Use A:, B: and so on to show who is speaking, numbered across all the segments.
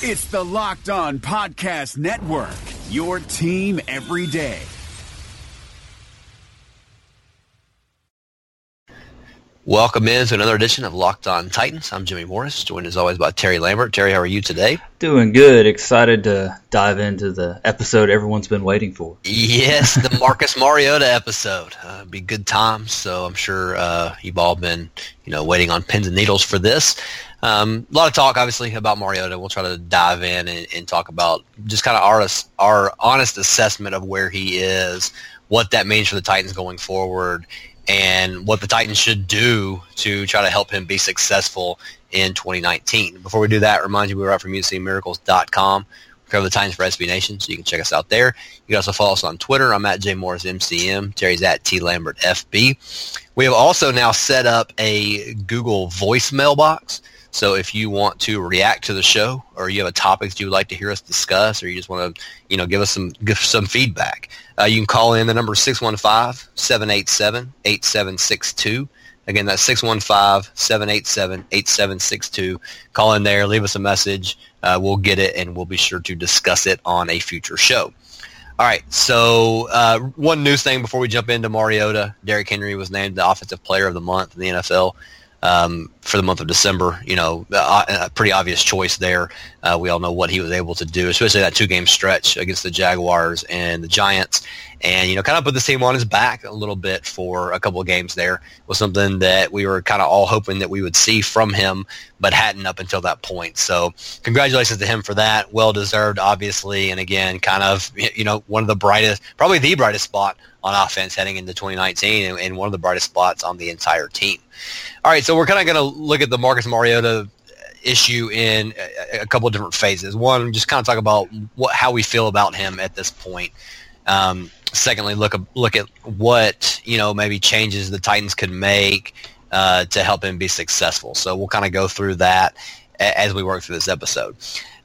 A: It's the Locked On Podcast Network, your team every day.
B: Welcome in to another edition of Locked On Titans. I'm Jimmy Morris, joined as always by Terry Lambert. Terry, how are you today?
C: Doing good. Excited to dive into the episode everyone's been waiting for.
B: Yes, the Marcus Mariota episode. Uh, be good times. So I'm sure uh, you've all been, you know, waiting on pins and needles for this. Um, a lot of talk, obviously, about Mariota. We'll try to dive in and, and talk about just kind of our our honest assessment of where he is, what that means for the Titans going forward, and what the Titans should do to try to help him be successful in 2019. Before we do that, remind you we are out from UCMiracles.com. We cover the Titans for SB Nation, so you can check us out there. You can also follow us on Twitter. I'm at JMorrisMCM. Terry's at T Lambert FB. We have also now set up a Google voicemail box. So if you want to react to the show, or you have a topic that you would like to hear us discuss, or you just want to, you know, give us some give some feedback, uh, you can call in. The number 615-787-8762. Again, that's 615-787-8762. Call in there, leave us a message. Uh, we'll get it, and we'll be sure to discuss it on a future show. All right, so uh, one news thing before we jump into Mariota. Derrick Henry was named the Offensive Player of the Month in the NFL um, for the month of December. You know, a, pretty obvious choice there. Uh, we all know what he was able to do, especially that two-game stretch against the Jaguars and the Giants. And, you know, kind of put the team on his back a little bit for a couple of games there was something that we were kind of all hoping that we would see from him, but hadn't up until that point. So congratulations to him for that. Well deserved, obviously. And again, kind of, you know, one of the brightest, probably the brightest spot on offense heading into 2019 and, one of the brightest spots on the entire team. All right, so we're kind of going to look at the Marcus Mariota issue in a, couple of different phases. One, just kind of talk about what how we feel about him at this point. Um, secondly, look look at what you know maybe changes the Titans could make uh, to help him be successful. So we'll kind of go through that as we work through this episode.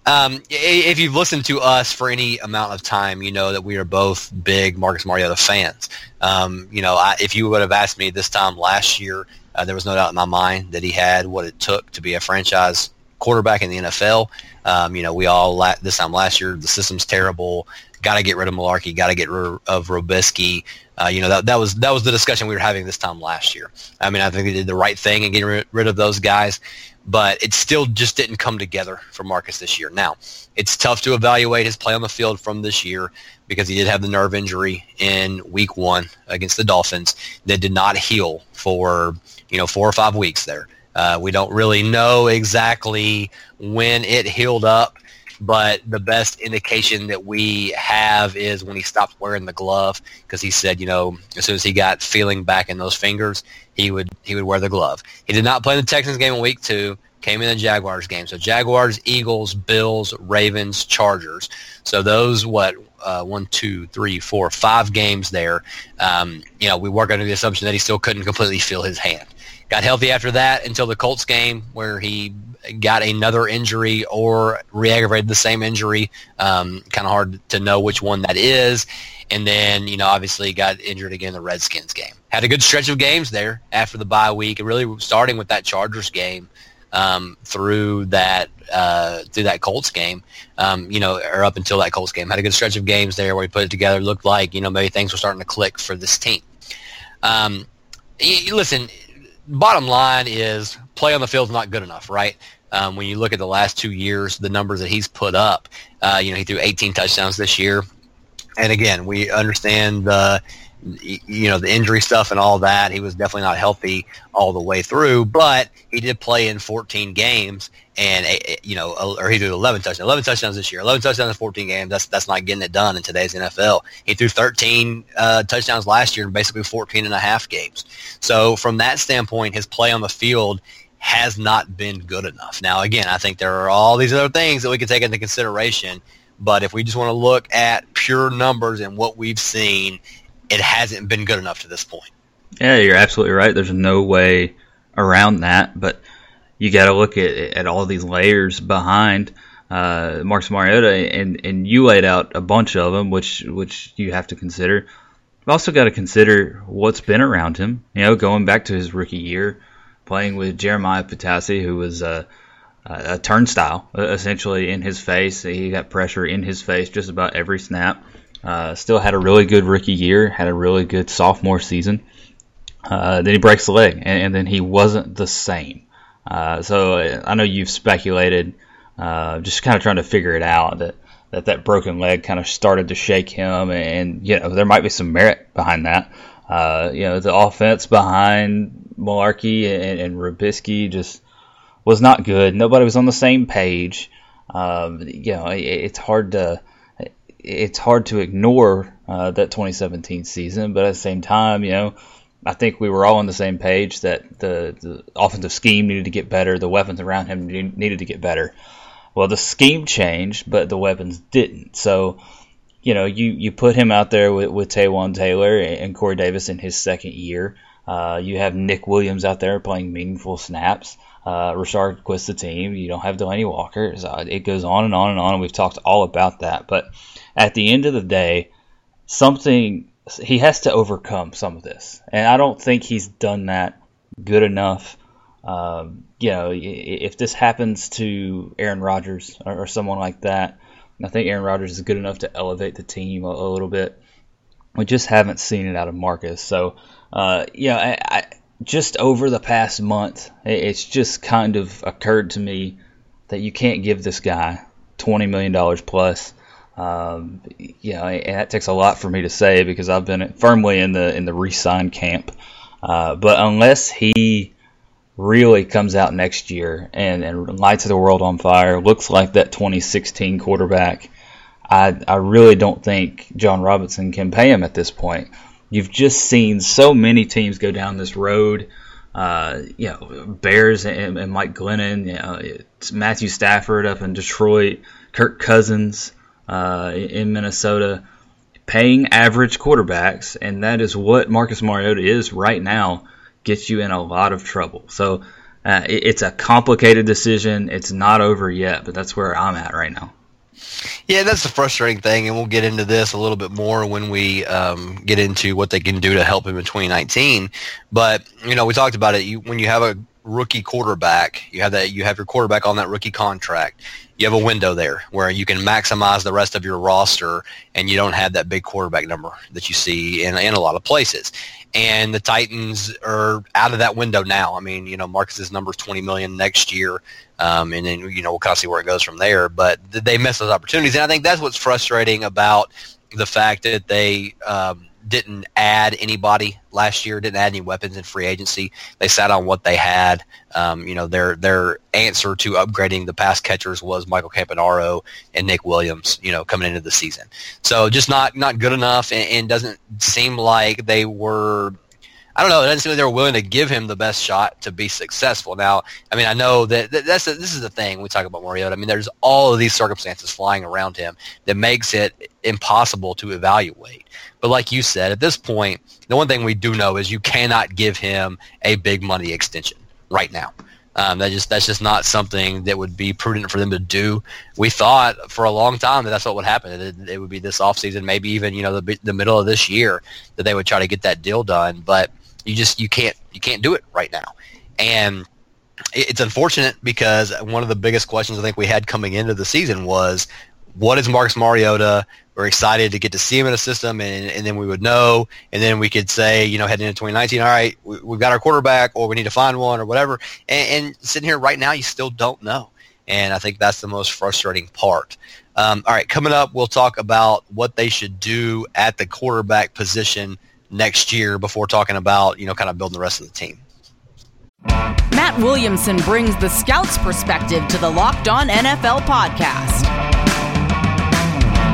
B: Um, if you've listened to us for any amount of time, you know that we are both big Marcus Mariota fans. Um, you know, I, if you would have asked me this time last year, uh, there was no doubt in my mind that he had what it took to be a franchise quarterback in the NFL. Um, you know, we all la- this time last year the system's terrible. Got to get rid of Mularkey. Got to get rid of Robiskie. Uh, you know that that was that was the discussion we were having this time last year. I mean, I think they did the right thing in getting rid of those guys, but it still just didn't come together for Marcus this year. Now, it's tough to evaluate his play on the field from this year because he did have the nerve injury in Week One against the Dolphins that did not heal for you know four or five weeks there. Uh, we don't really know exactly when it healed up, but the best indication that we have is when he stopped wearing the glove because he said, you know, as soon as he got feeling back in those fingers, he would he would wear the glove. He did not play in the Texans game in week two. Came in the Jaguars game. So Jaguars, Eagles, Bills, Ravens, Chargers. So those what uh, one, two, three, four, five games there. Um, you know, we work under the assumption that he still couldn't completely feel his hand. Got healthy after that until the Colts game where he got another injury or re-aggravated the same injury. Um, kind of hard to know which one that is. And then, you know, obviously got injured again in the Redskins game. Had a good stretch of games there after the bye week, and really starting with that Chargers game um, through that uh, through that Colts game. Um, you know, or up until that Colts game, had a good stretch of games there where he put it together. Looked like you know maybe things were starting to click for this team. Um, you, listen, bottom line is play on the field is not good enough, right? Um, when you look at the last two years, the numbers that he's put up, uh, you know, he threw 18 touchdowns this year. And again, we understand the, you know, the injury stuff and all that. He was definitely not healthy all the way through, but he did play in 14 games and, eh, eh, you know, or he threw 11 touchdowns, 11 touchdowns this year, 11 touchdowns in 14 games. That's, that's not getting it done in today's NFL. He threw 13 uh, touchdowns last year in basically 14 and a half games. So from that standpoint, his play on the field has not been good enough. Now, again, I think there are all these other things that we can take into consideration. But if we just want to look at pure numbers and what we've seen, it hasn't been good enough to this point.
C: Yeah, you're absolutely right. There's no way around that. But you got to look at at all these layers behind uh, Marcus Mariota, and and you laid out a bunch of them, which which you have to consider. You've also got to consider what's been around him. You know, going back to his rookie year, playing with Jeremiah Poutasi, who was a a turnstile essentially in his face. He got pressure in his face just about every snap. Uh, still had a really good rookie year, had a really good sophomore season. Uh, then he breaks the leg, and, and, then he wasn't the same. Uh, so I know you've speculated, uh, just kind of trying to figure it out that that that broken leg kind of started to shake him, and you know there might be some merit behind that. Uh, you know the offense behind Mularkey and, and Robiskie just was not good. Nobody was on the same page. Um, you know it, it's hard to it's hard to ignore uh, that 2017 season, but at the same time, you know. I think we were all on the same page that the, the offensive scheme needed to get better, the weapons around him needed to get better. Well, the scheme changed, but the weapons didn't. So, you know, you, you put him out there with, with Taywan Taylor and Corey Davis in his second year. Uh, you have Nick Williams out there playing meaningful snaps. Uh, Rishard quits the team. You don't have Delanie Walker. So it goes on and on and on, and we've talked all about that. But at the end of the day, something he has to overcome some of this, and I don't think he's done that good enough. Um, you know, if this happens to Aaron Rodgers or, or, someone like that, I think Aaron Rodgers is good enough to elevate the team a, a little bit. We just haven't seen it out of Marcus. So, uh, yeah, I, I, just over the past month, it's just kind of occurred to me that you can't give this guy twenty million dollars plus. Um, you know, and that takes a lot for me to say because I've been firmly in the in the re-sign camp. Uh, but unless he really comes out next year and, and lights the world on fire, looks like that 2016 quarterback, I, I really don't think Jon Robinson can pay him at this point. You've just seen so many teams go down this road. Uh, you know, Bears and, and Mike Glennon, you know, Matthew Stafford up in Detroit, Kirk Cousins uh, in Minnesota, paying average quarterbacks, and that is what Marcus Mariota is right now gets you in a lot of trouble. So uh, it, it's a complicated decision. It's not over yet, but that's where I'm at right now.
B: Yeah, that's the frustrating thing, and we'll get into this a little bit more when we um, get into what they can do to help him in 2019. But you know, we talked about it. You, when you have a rookie quarterback, you have that you have your quarterback on that rookie contract. You have a window there where you can maximize the rest of your roster, and you don't have that big quarterback number that you see in, in a lot of places and the Titans are out of that window now. I mean, you know, Marcus's number is 20 million next year, um, and then you know we'll kind of see where it goes from there. But they miss those opportunities, and I think that's what's frustrating about the fact that they um, didn't add anybody last year, didn't add any weapons in free agency. They sat on what they had. Um, you know, their their answer to upgrading the pass catchers was Michael Campanaro and Nick Williams. You know, coming into the season, so just not not good enough, and, and doesn't seem like they were I don't know. It doesn't seem like they're willing to give him the best shot to be successful. Now, I mean, I know that, that that's a, this is the thing we talk about Mariota. I mean, there's all of these circumstances flying around him that makes it impossible to evaluate. But like you said, at this point, the one thing we do know is you cannot give him a big money extension right now. Um, that just that's just not something that would be prudent for them to do. We thought for a long time that that's what would happen. It, it would be this offseason, maybe even you know the the middle of this year that they would try to get that deal done. But you just you can't you can't do it right now, and it's unfortunate because one of the biggest questions I think we had coming into the season was what is Marcus Mariota? We're excited to get to see him in a system, and, and then we would know, and then we could say, you know, heading into 2019, all right, we, have got our quarterback, or we need to find one, or whatever. And, and, sitting here right now, you still don't know, and I think that's the most frustrating part. Um, all right, coming up, we'll talk about what they should do at the quarterback position next year before talking about, you know, kind of building the rest of the team.
D: Matt Williamson brings the scout's perspective to the Locked On NFL podcast.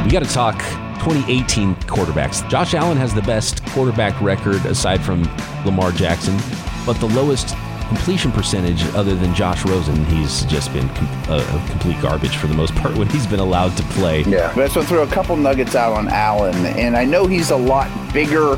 E: We got to talk 2018 quarterbacks. Josh Allen has the best quarterback record aside from Lamar Jackson, but the lowest completion percentage other than Josh Rosen. He's just been com- uh, complete garbage for the most part when he's been allowed to play.
F: Yeah, but I just want to throw a couple nuggets out on Allen, and I know he's a lot bigger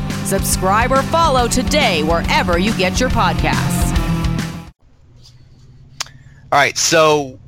D: Subscribe or follow today wherever you get your podcasts.
B: All right, so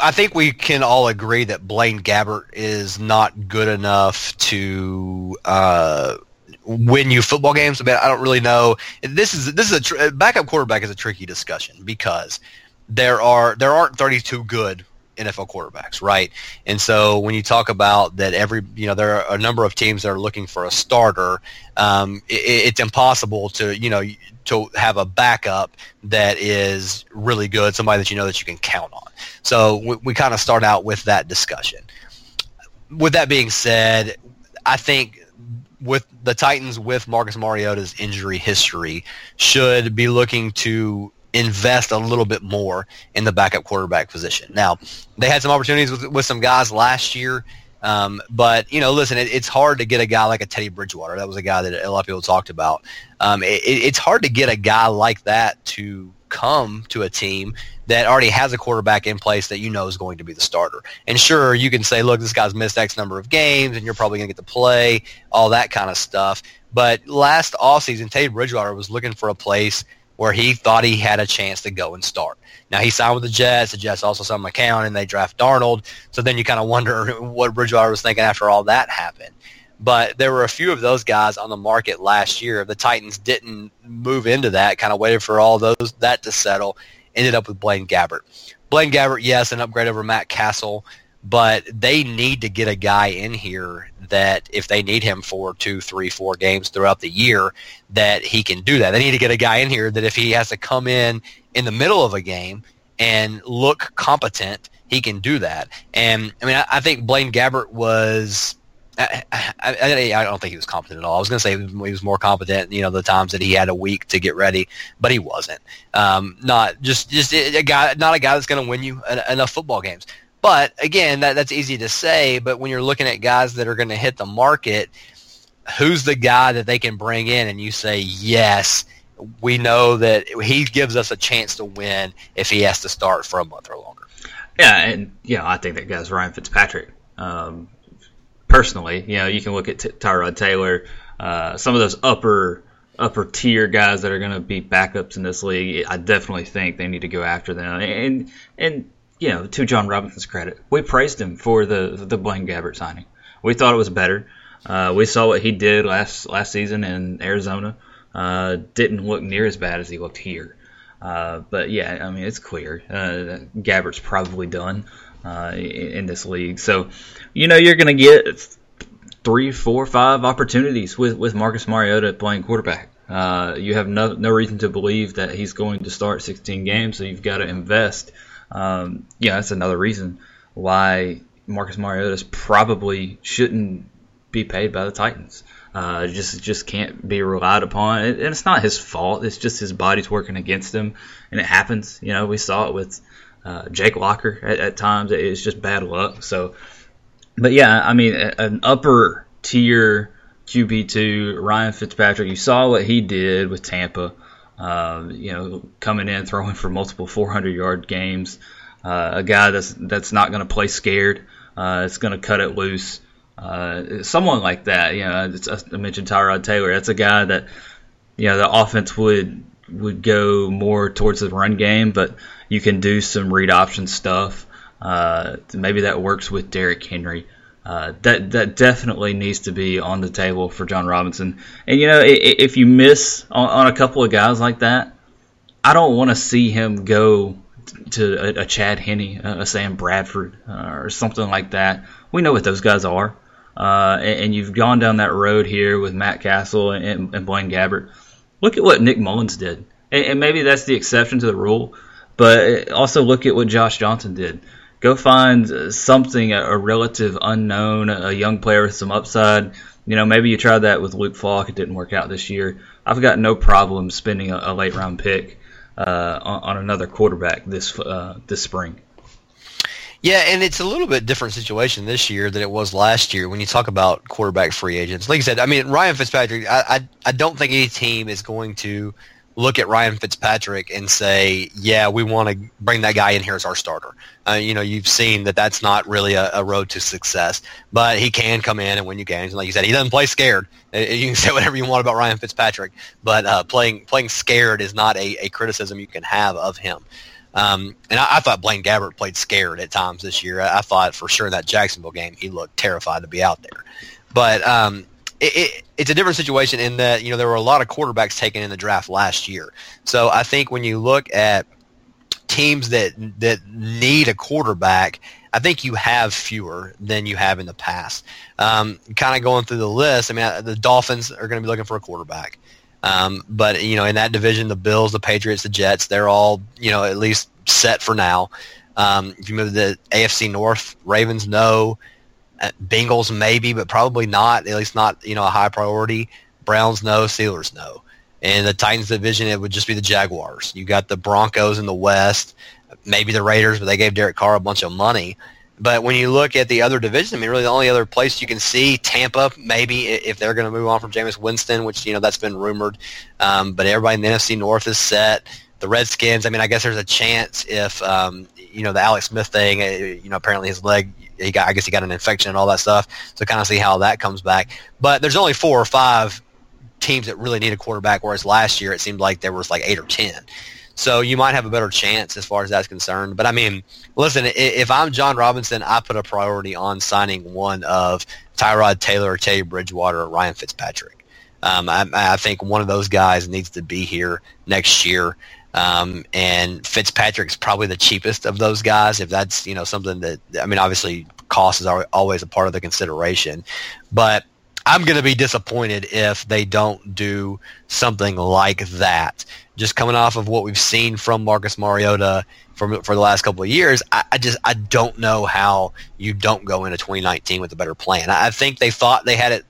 B: I think we can all agree that Blaine Gabbert is not good enough to uh, win you football games. I mean, I don't really know. This is this is a tr- backup quarterback is a tricky discussion because there are there aren't 32 good NFL quarterbacks, right? And so when you talk about that, every you know there are a number of teams that are looking for a starter. Um, it, it's impossible to you know to have a backup that is really good, somebody that you know that you can count on. So we, we kind of start out with that discussion. With that being said, I think with the Titans with Marcus Mariota's injury history should be looking to invest a little bit more in the backup quarterback position. Now, they had some opportunities with, with some guys last year, um, but you know, listen, it, it's hard to get a guy like a Teddy Bridgewater. That was a guy that a lot of people talked about. Um, it, it's hard to get a guy like that to come to a team that already has a quarterback in place that you know is going to be the starter. And sure, you can say, look, this guy's missed X number of games, and you're probably going to get to play, all that kind of stuff. But last offseason, Teddy Bridgewater was looking for a place where he thought he had a chance to go and start. Now he signed with the Jets. The Jets also signed McCown, and they draft Darnold. So then you kind of wonder what Bridgewater was thinking after all that happened. But there were a few of those guys on the market last year. The Titans didn't move into that, kind of waited for all those that to settle. Ended up with Blaine Gabbert. Blaine Gabbert, yes, an upgrade over Matt Cassel, but they need to get a guy in here that if they need him for two, three, four games throughout the year, that he can do that. They need to get a guy in here that if he has to come in in the middle of a game and look competent, he can do that. And I mean, I, I think Blaine Gabbert was. I, I, I, don't think he was competent at all. I was going to say he was more competent, you know, the times that he had a week to get ready, but he wasn't. Um, not just just a guy, not a guy that's going to win you enough football games. But again, that, that's easy to say. But when you're looking at guys that are going to hit the market, who's the guy that they can bring in and you say, yes, we know that he gives us a chance to win if he has to start for a month or longer.
C: Yeah, and you know, I think that guy's Ryan Fitzpatrick. Um, personally, you know, you can look at T- Tyrod Taylor, uh, some of those upper upper tier guys that are going to be backups in this league. I definitely think they need to go after them. And and you know, to Jon Robinson's credit, we praised him for the the Blaine Gabbert signing. We thought it was better. Uh, we saw what he did last last season in Arizona. Uh, didn't look near as bad as he looked here. Uh, but yeah, I mean, it's clear uh, Gabbert's probably done uh, in, in, this league. So, you know, you're to get three, four, five opportunities with, with Marcus Mariota playing quarterback. Uh, you have no, no reason to believe that he's going to start 16 games, so you've got to invest um, yeah, that's another reason why Marcus Mariota probably shouldn't be paid by the Titans. Uh, just just can't be relied upon, and it's not his fault. It's just his body's working against him, and it happens. You know, we saw it with uh, Jake Locker at, at, times. It's just bad luck. So, but yeah, I mean, an upper tier QB two Ryan Fitzpatrick. You saw what he did with Tampa. Uh, you know, coming in throwing for multiple 400 yard games. Uh, a guy that's that's not going to play scared. Uh, it's going to cut it loose. Uh, someone like that. You know, I mentioned Tyrod Taylor. That's a guy that you know the offense would would go more towards the run game, but you can do some read option stuff. Uh, maybe that works with Derrick Henry. Uh, that that definitely needs to be on the table for Jon Robinson. And you know, if you miss on, on a couple of guys like that, I don't want to see him go to a, a Chad Henne, a, Sam Bradford, uh, or something like that. We know what those guys are, uh, and, and, you've gone down that road here with Matt Cassel and, and Blaine Gabbert. Look at what Nick Mullens did, and, and maybe that's the exception to the rule, but also look at what Josh Johnson did go find something a relative unknown, a young player with some upside. You know, maybe you tried that with Luke Falk. It didn't work out this year. I've got no problem spending a, late round pick uh, on, on, another quarterback this uh, this spring.
B: Yeah, and it's a little bit different situation this year than it was last year when you talk about quarterback free agents. Like I said, I mean Ryan Fitzpatrick. I I, I don't think any team is going to look at Ryan Fitzpatrick and say, yeah, we want to bring that guy in here as our starter. Uh, you know, you've seen that that's not really a, a, road to success, but he can come in and win you games. And like you said, he doesn't play scared. Uh, you can say whatever you want about Ryan Fitzpatrick, but uh, playing playing scared is not a, a criticism you can have of him. Um, and I, I, thought Blaine Gabbert played scared at times this year. I, I, thought for sure in that Jacksonville game he looked terrified to be out there. But um, it, it, it's a different situation in that you know there were a lot of quarterbacks taken in the draft last year. So I think when you look at teams that that need a quarterback, I think you have fewer than you have in the past. Um, kind of going through the list, I mean, the Dolphins are going to be looking for a quarterback. Um, but you know, in that division, the Bills, the Patriots, the Jets, they're all you know at least set for now. Um, if you move to the AFC North, Ravens no, Bengals maybe, but probably not. At least not you know a high priority. Browns no, Steelers no. and the Titans division, it would just be the Jaguars. You got the Broncos in the West, maybe the Raiders, but they gave Derek Carr a bunch of money. But when you look at the other division, I mean, really the only other place you can see Tampa, maybe if they're going to move on from Jameis Winston, which you know that's been rumored. Um, but everybody in the NFC North is set. The Redskins, I mean, I guess there's a chance if um, you know the Alex Smith thing. Uh, you know, apparently his leg, he got, I guess he got an infection and all that stuff. So kind of see how that comes back. But there's only four or five teams that really need a quarterback, whereas last year it seemed like there was like eight or ten. So you might have a better chance as far as that's concerned. But I mean, listen, if I'm Jon Robinson, I put a priority on signing one of Tyrod Taylor or Teddy Bridgewater or Ryan Fitzpatrick. Um, I, I, think one of those guys needs to be here next year. Um, and Fitzpatrick's probably the cheapest of those guys. If that's you know something that I mean, obviously cost is always a part of the consideration, but I'm going to be disappointed if they don't do something like that. Just coming off of what we've seen from Marcus Mariota for for the last couple of years, I, I, just I don't know how you don't go into 2019 with a better plan. I, I think they thought they had it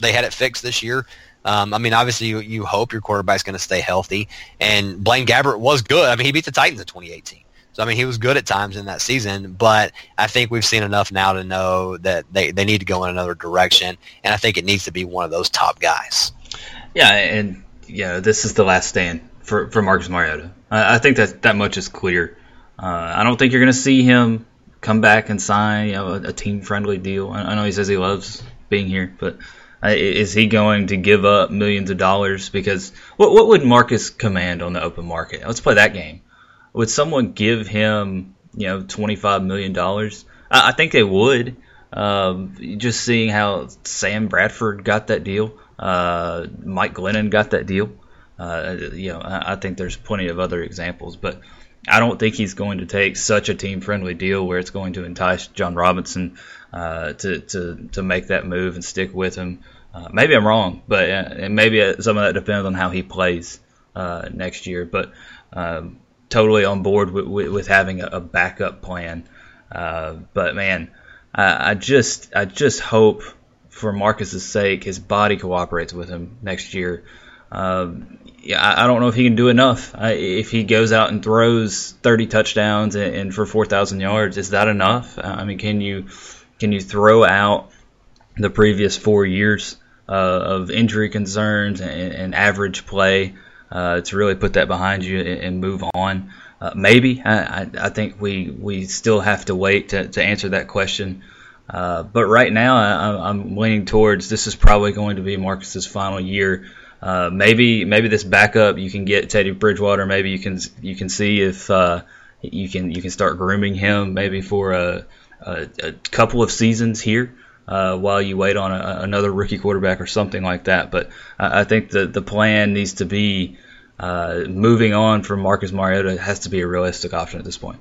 B: they had it fixed this year. Um, I mean, obviously, you, you hope your quarterback's going to stay healthy, and Blaine Gabbert was good. I mean, he beat the Titans in 2018. So I mean, he was good at times in that season, but I think we've seen enough now to know that they, they need to go in another direction, and I think it needs to be one of those top guys.
C: Yeah, and you know, this is the last stand for for Marcus Mariota. I, I think that that much is clear. Uh, I don't think you're going to see him come back and sign you know, a, a team friendly deal. I, I, know he says he loves being here, but is he going to give up millions of dollars? Because what what would Marcus command on the open market? Let's play that game would someone give him, you know, twenty five million dollars? I, I, think they would. Um, just seeing how Sam Bradford got that deal, uh, Mike Glennon got that deal. Uh, you know, I, I, think there's plenty of other examples, but I don't think he's going to take such a team friendly deal where it's going to entice Jon Robinson uh, to, to to make that move and stick with him. Uh, maybe I'm wrong, but uh, maybe some of that depends on how he plays uh, next year. But um, totally on board with, with, with having a, backup plan. Uh, but man, I, I, just I just hope for Marcus's sake his body cooperates with him next year. Um, yeah, I, I, don't know if he can do enough. I, if he goes out and throws 30 touchdowns and, and for 4,000 yards, is that enough? I mean, can you can you throw out the previous four years uh, of injury concerns and, and average play? uh, to really put that behind you and, and move on. Uh, maybe I, I, think we we still have to wait to, to answer that question. Uh, but right now, I, am leaning towards this is probably going to be Marcus's final year. Uh, maybe maybe this backup you can get Teddy Bridgewater. Maybe you can you can see if uh, you can you can start grooming him maybe for a, a, a couple of seasons here uh, while you wait on a, another rookie quarterback or something like that. But I, I think the the plan needs to be uh, moving on from Marcus Mariota has to be a realistic option at this point.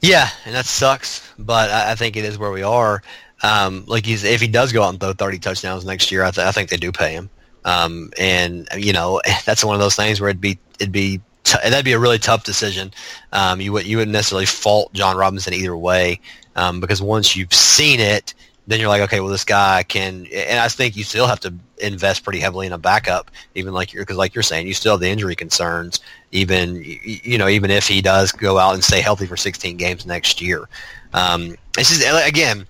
B: Yeah, and that sucks, but I, I think it is where we are. Um, like he's, if he does go out and throw 30 touchdowns next year, I, th- I think they do pay him. Um, and you know that's one of those things where it'd be it'd be t- that'd be a really tough decision. Um, you would you wouldn't necessarily fault Jon Robinson either way um, because once you've seen it, then you're like, okay, well, this guy can, and I think you still have to invest pretty heavily in a backup, even like you're, because like you're saying, you still have the injury concerns, even, you know, even if he does go out and stay healthy for 16 games next year. Um, just, again,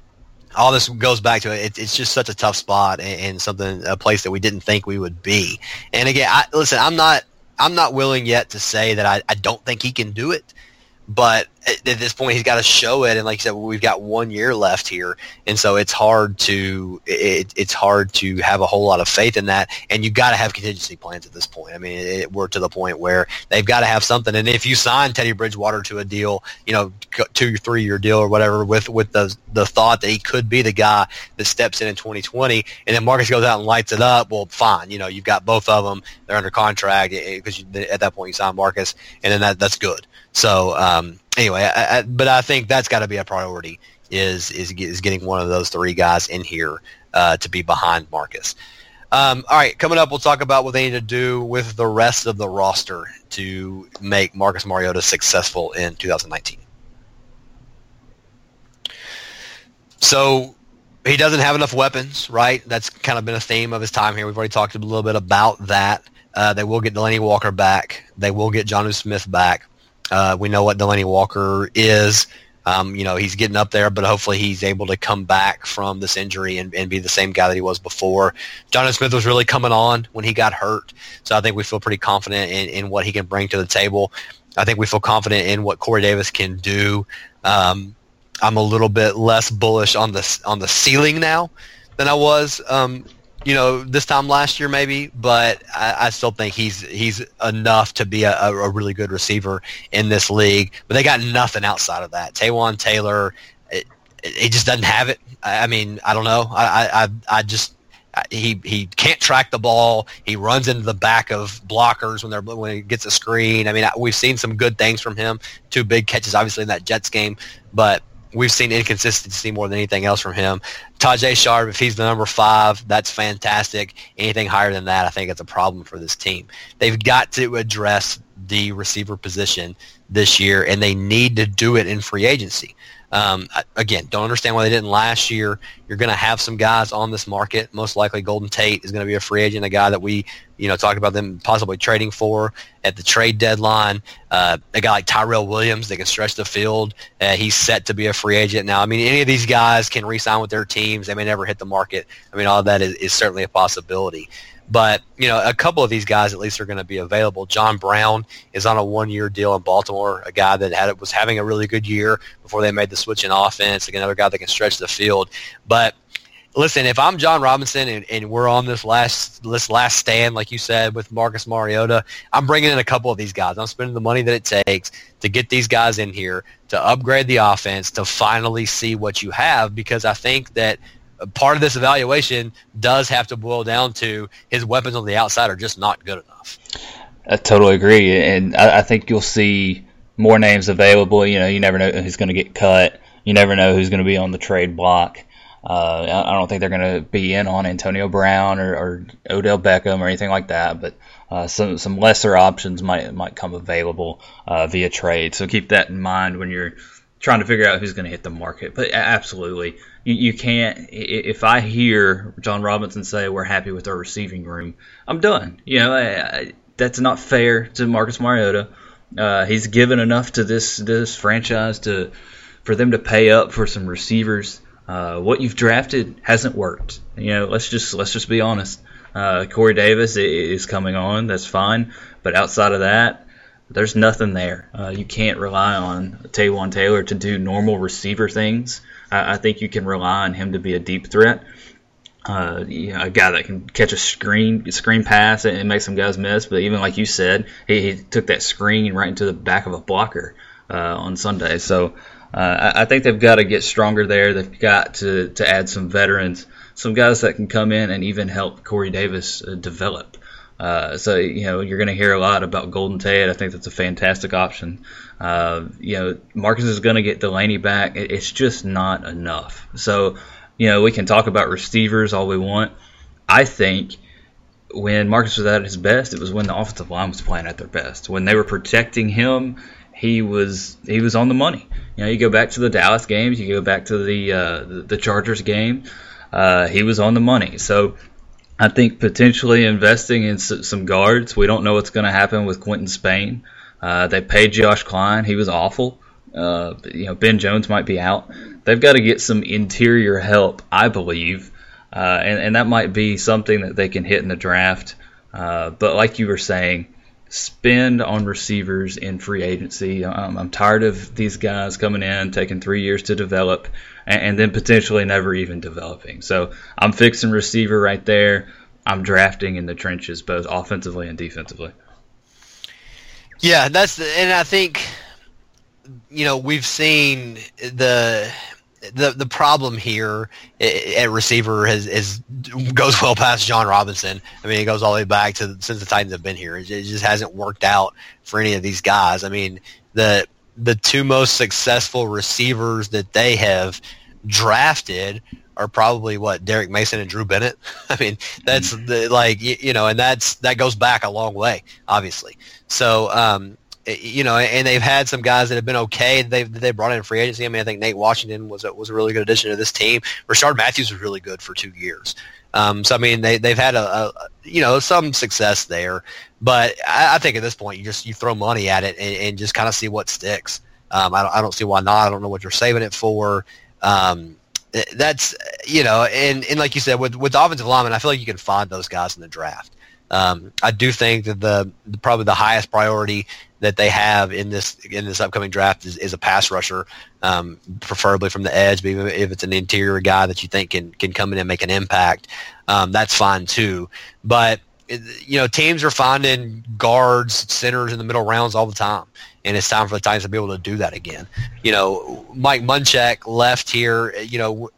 B: all this goes back to it. It's just such a tough spot and, something, a place that we didn't think we would be. And again, I, listen, I'm not, I'm not willing yet to say that I, I don't think he can do it. But at, this point, he's got to show it, and like you said, we've got one year left here, and so it's hard to it, it's hard to have a whole lot of faith in that, and you've got to have contingency plans at this point. I mean, it, we're to the point where they've got to have something, and if you sign Teddy Bridgewater to a deal, you know, two three year deal or whatever, with with the the thought that he could be the guy that steps in in 2020, and then Marcus goes out and lights it up, well, fine, you know, you've got both of them, they're under contract because eh, at that point you sign Marcus, and then that that's good. So um, anyway, I, I, but I think that's got to be a priority is, is is getting one of those three guys in here uh, to be behind Marcus. Um, all right, coming up, we'll talk about what they need to do with the rest of the roster to make Marcus Mariota successful in 2019. So he doesn't have enough weapons, right? That's kind of been a theme of his time here. We've already talked a little bit about that. Uh, they will get Delanie Walker back. They will get Jonnu Smith back. Uh, we know what Delanie Walker is. Um, you know, he's getting up there, but hopefully he's able to come back from this injury and, and be the same guy that he was before. Jonathan Smith was really coming on when he got hurt, so I think we feel pretty confident in, in what he can bring to the table. I think we feel confident in what Corey Davis can do. Um, I'm a little bit less bullish on the on the ceiling now than I was um, you know, this time last year maybe, but I, I still think he's he's enough to be a, a, really good receiver in this league. But they got nothing outside of that. Taywan Taylor, it just doesn't have it. I, I mean, I don't know. I, I I just he he can't track the ball. He runs into the back of blockers when they're when he gets a screen. I mean, we've seen some good things from him. Two big catches, obviously in that Jets game, but we've seen inconsistency more than anything else from him. Tajaé Sharpe, if he's the number five, that's fantastic. Anything higher than that, I think it's a problem for this team. They've got to address the receiver position this year, and they need to do it in free agency. Um, again, don't understand why they didn't last year. You're going to have some guys on this market. Most likely, Golden Tate is going to be a free agent, a guy that we, you know, talked about them possibly trading for at the trade deadline. Uh, a guy like Tyrell Williams, they can stretch the field. Uh, he's set to be a free agent now. I mean, any of these guys can re-sign with their teams. They may never hit the market. I mean, all that is, is certainly a possibility. But you know, a couple of these guys at least are going to be available. John Brown is on a one-year deal in Baltimore, a guy that had was having a really good year before they made the switch in offense. Like another guy that can stretch the field. But listen, if I'm Jon Robinson and, and we're on this last this last stand, like you said, with Marcus Mariota, I'm bringing in a couple of these guys. I'm spending the money that it takes to get these guys in here to upgrade the offense to finally see what you have because I think that part of this evaluation does have to boil down to his weapons on the outside are just not good enough.
C: I totally agree, and I, I think you'll see more names available. You know, you never know who's going to get cut. You never know who's going to be on the trade block. Uh, I don't think they're going to be in on Antonio Brown or, or, Odell Beckham or anything like that, but uh, some some lesser options might might come available uh, via trade. So keep that in mind when you're trying to figure out who's going to hit the market. But absolutely, you, you can't. If I hear Jon Robinson say we're happy with our receiving room, I'm done. You know, I, I, that's not fair to Marcus Mariota. Uh, he's given enough to this this franchise to for them to pay up for some receivers. Uh, what you've drafted hasn't worked. You know, let's just let's just be honest. Uh, Corey Davis is coming on. That's fine, but outside of that, there's nothing there. Uh, you can't rely on Taywan Taylor to do normal receiver things. I, I, think you can rely on him to be a deep threat. Uh, you know, a guy that can catch a screen screen pass and make some guys miss. But even like you said, he, he took that screen right into the back of a blocker uh, on Sunday. So uh, I, I think they've got to get stronger there. They've got to, to add some veterans, some guys that can come in and even help Corey Davis uh, develop. Uh, so you know you're going to hear a lot about Golden Tate. I think that's a fantastic option. Uh, you know Marcus is going to get Delanie back. It's just not enough. So you know we can talk about receivers all we want. I think when Marcus was at his best, it was when the offensive line was playing at their best. When they were protecting him, he was he was on the money. You know, you go back to the Dallas games, you go back to the uh, the Chargers game. Uh, he was on the money. So I think potentially investing in some guards. We don't know what's going to happen with Quinton Spain. Uh, they paid Josh Kline. He was awful. Uh, you know, Ben Jones might be out. They've got to get some interior help, I believe, uh, and, and that might be something that they can hit in the draft. Uh, but like you were saying, spend on receivers in free agency. Um, I'm tired of these guys coming in, taking three years to develop, and, and, then potentially never even developing. So I'm fixing receiver right there. I'm drafting in the trenches, both offensively and defensively.
B: Yeah, that's the, and I think you know we've seen the the the problem here at receiver has is goes well past Jon Robinson. I mean, it goes all the way back to since the Titans have been here. It just hasn't worked out for any of these guys. I mean, the the two most successful receivers that they have drafted are probably what Derrick Mason and Drew Bennett. I mean, that's the, like you, you know, and that's that goes back a long way, obviously. So um, you know, and they've had some guys that have been okay. They've they brought in free agency. I mean, I think Nate Washington was a, was a really good addition to this team. Rishard Matthews was really good for two years. Um, so I mean, they they've had a, a, you know some success there, but I, I, think at this point you just you throw money at it and, and just kind of see what sticks. Um, I don't I don't see why not. I don't know what you're saving it for. Um, that's you know, and and like you said with with offensive linemen, I feel like you can find those guys in the draft. Um, I do think that the, probably the highest priority that they have in this in this upcoming draft is, is a pass rusher, um, preferably from the edge. But if it's an interior guy that you think can can come in and make an impact, um, that's fine too. But you know, teams are finding guards, centers in the middle rounds all the time, and it's time for the Titans to be able to do that again. You know, Mike Munchak left here. You know,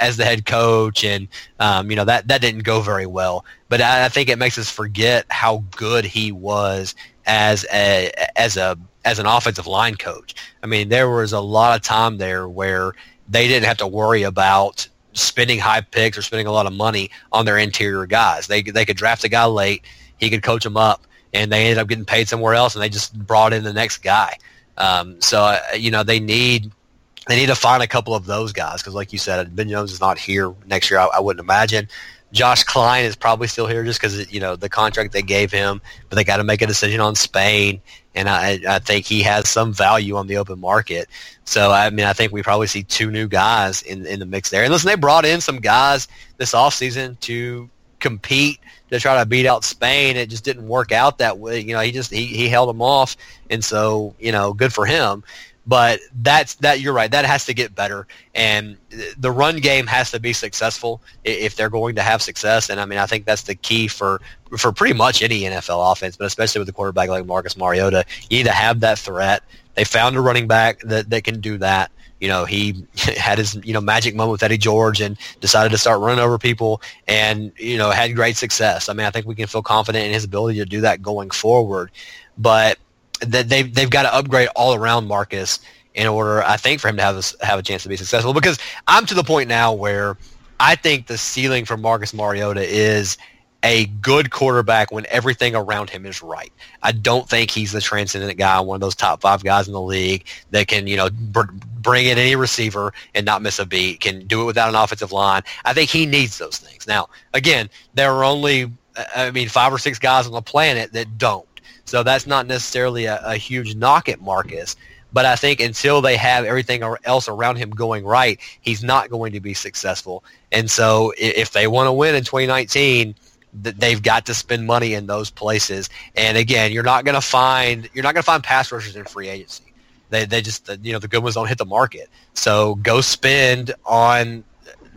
B: as the head coach, and um, you know that that didn't go very well. But I, I think it makes us forget how good he was as a as a as an offensive line coach. I mean, there was a lot of time there where they didn't have to worry about spending high picks or spending a lot of money on their interior guys. They they could draft a guy late, he could coach them up, and they ended up getting paid somewhere else, and they just brought in the next guy. Um, so uh, you know they need they need to find a couple of those guys because, like you said, Ben Jones is not here next year. I, I wouldn't imagine. Josh Kline is probably still here just because you know the contract they gave him, but they got to make a decision on Spain, and I, I think he has some value on the open market. So I mean, I think we probably see two new guys in in the mix there. And listen, they brought in some guys this offseason to compete to try to beat out Spain. It just didn't work out that way. You know, he just he, he held them off, and so you know, good for him. But that's that. You're right. That has to get better, and the run game has to be successful if they're going to have success. And I mean, I think that's the key for for pretty much any NFL offense, but especially with a quarterback like Marcus Mariota. You need to have that threat. They found a running back that, that can do that. You know, he had his you know magic moment with Eddie George and decided to start running over people, and you know had great success. I mean, I think we can feel confident in his ability to do that going forward. But that they've they've got to upgrade all around Marcus in order, I think, for him to have a, have a chance to be successful. Because I'm to the point now where I think the ceiling for Marcus Mariota is a good quarterback when everything around him is right. I don't think he's the transcendent guy, one of those top five guys in the league that can, you know, br- bring in any receiver and not miss a beat, can do it without an offensive line. I think he needs those things. Now, again, there are only, I mean, five or six guys on the planet that don't. So that's not necessarily a, a huge knock at Marcus. But I think until they have everything else around him going right, he's not going to be successful. And so if they want to win in 2019, they've got to spend money in those places. And again, you're not going to find you're not going to find pass rushers in free agency. They they just you know the good ones don't hit the market. So go spend on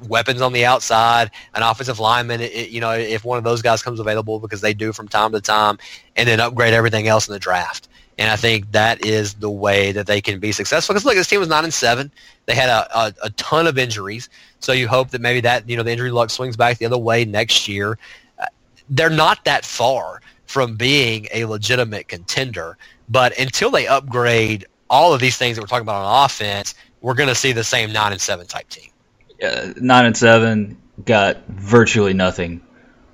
B: weapons on the outside, an offensive lineman, it, you know, if one of those guys comes available because they do from time to time, and then upgrade everything else in the draft. And I think that is the way that they can be successful. Because look, this team was nine and seven. They had a, a, a, ton of injuries, so you hope that maybe that you know the injury luck swings back the other way next year. Uh, they're not that far from being a legitimate contender, but until they upgrade all of these things that we're talking about on offense, we're going to see the same nine and seven type team
C: uh, nine and seven got virtually nothing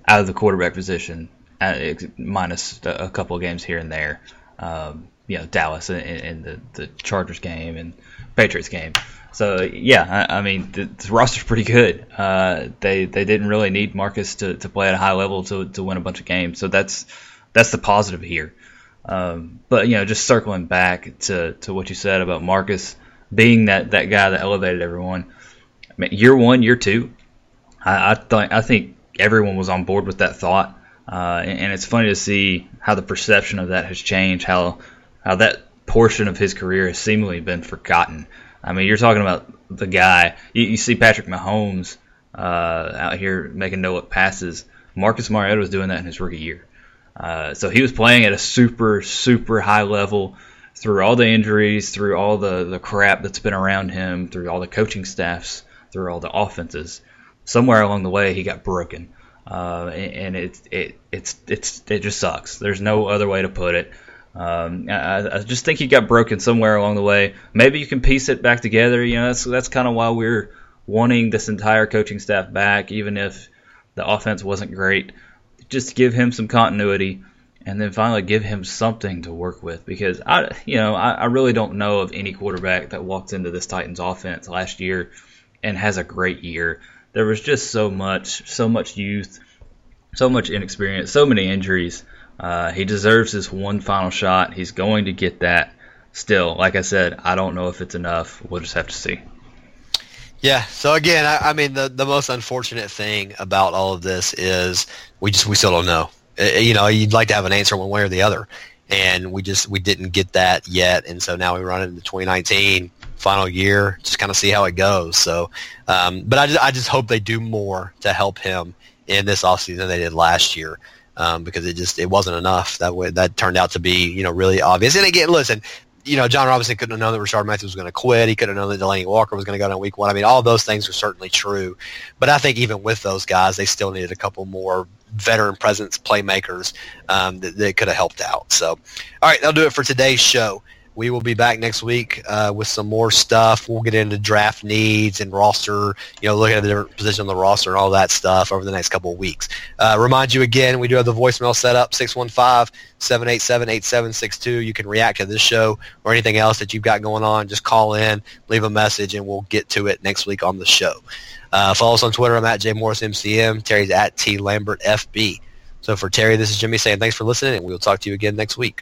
C: out of the quarterback position, uh, minus a couple of games here and there. Um, you know, Dallas and, in, the, the Chargers game and Patriots game. So yeah, I, I mean the, the, roster's pretty good. Uh, they they didn't really need Marcus to, to play at a high level to, to win a bunch of games. So that's that's the positive here. Um, but you know, just circling back to, to what you said about Marcus being that, that guy that elevated everyone year one, year two, I, I, th- I think everyone was on board with that thought. Uh, and, and, it's funny to see how the perception of that has changed, how how that portion of his career has seemingly been forgotten. I mean, you're talking about the guy. You, you see Patrick Mahomes uh, out here making no look passes. Marcus Mariota was doing that in his rookie year. Uh, so he was playing at a super, super high level through all the injuries, through all the, the crap that's been around him, through all the coaching staffs, through all the offenses. Somewhere along the way, he got broken. Uh, and it, it, it's, it's, it just sucks. There's no other way to put it. Um, I, I, just think he got broken somewhere along the way. Maybe you can piece it back together. You know, that's that's kind of why we're wanting this entire coaching staff back, even if the offense wasn't great. Just give him some continuity, and then finally give him something to work with. Because I, you know, I, I really don't know of any quarterback that walked into this Titans offense last year and has a great year. There was just so much, so much youth, so much inexperience, so many injuries uh, he deserves this one final shot. He's going to get that. Still, like I said, I don't know if it's enough. We'll just have to see.
B: Yeah. So again, I, I mean, the the most unfortunate thing about all of this is we just we still don't know. It, you know, you'd like to have an answer one way or the other, and we just we didn't get that yet. And so now we run into 2019 final year, just kind of see how it goes. So, um, but I just, I just hope they do more to help him in this offseason than they did last year um, because it just it wasn't enough. That way, that turned out to be you know really obvious. And again, listen, you know, Jon Robinson couldn't have known that Rishard Matthews was going to quit. He couldn't have known that Delanie Walker was going to go down week one. I mean, all those things are certainly true. But I think even with those guys, they still needed a couple more veteran presence playmakers um, that, that could have helped out. So, all right, that'll do it for today's show we will be back next week uh, with some more stuff. We'll get into draft needs and roster, you know, looking at the different position on the roster and all that stuff over the next couple of weeks. Uh, remind you again, we do have the voicemail set up, 615-787-8762. You can react to this show or anything else that you've got going on. Just call in, leave a message, and we'll get to it next week on the show. Uh, follow us on Twitter. I'm at JMorrisMCM. Terry's at T Lambert FB. So for Terry, this is Jimmy saying thanks for listening, and we'll talk to you again next week.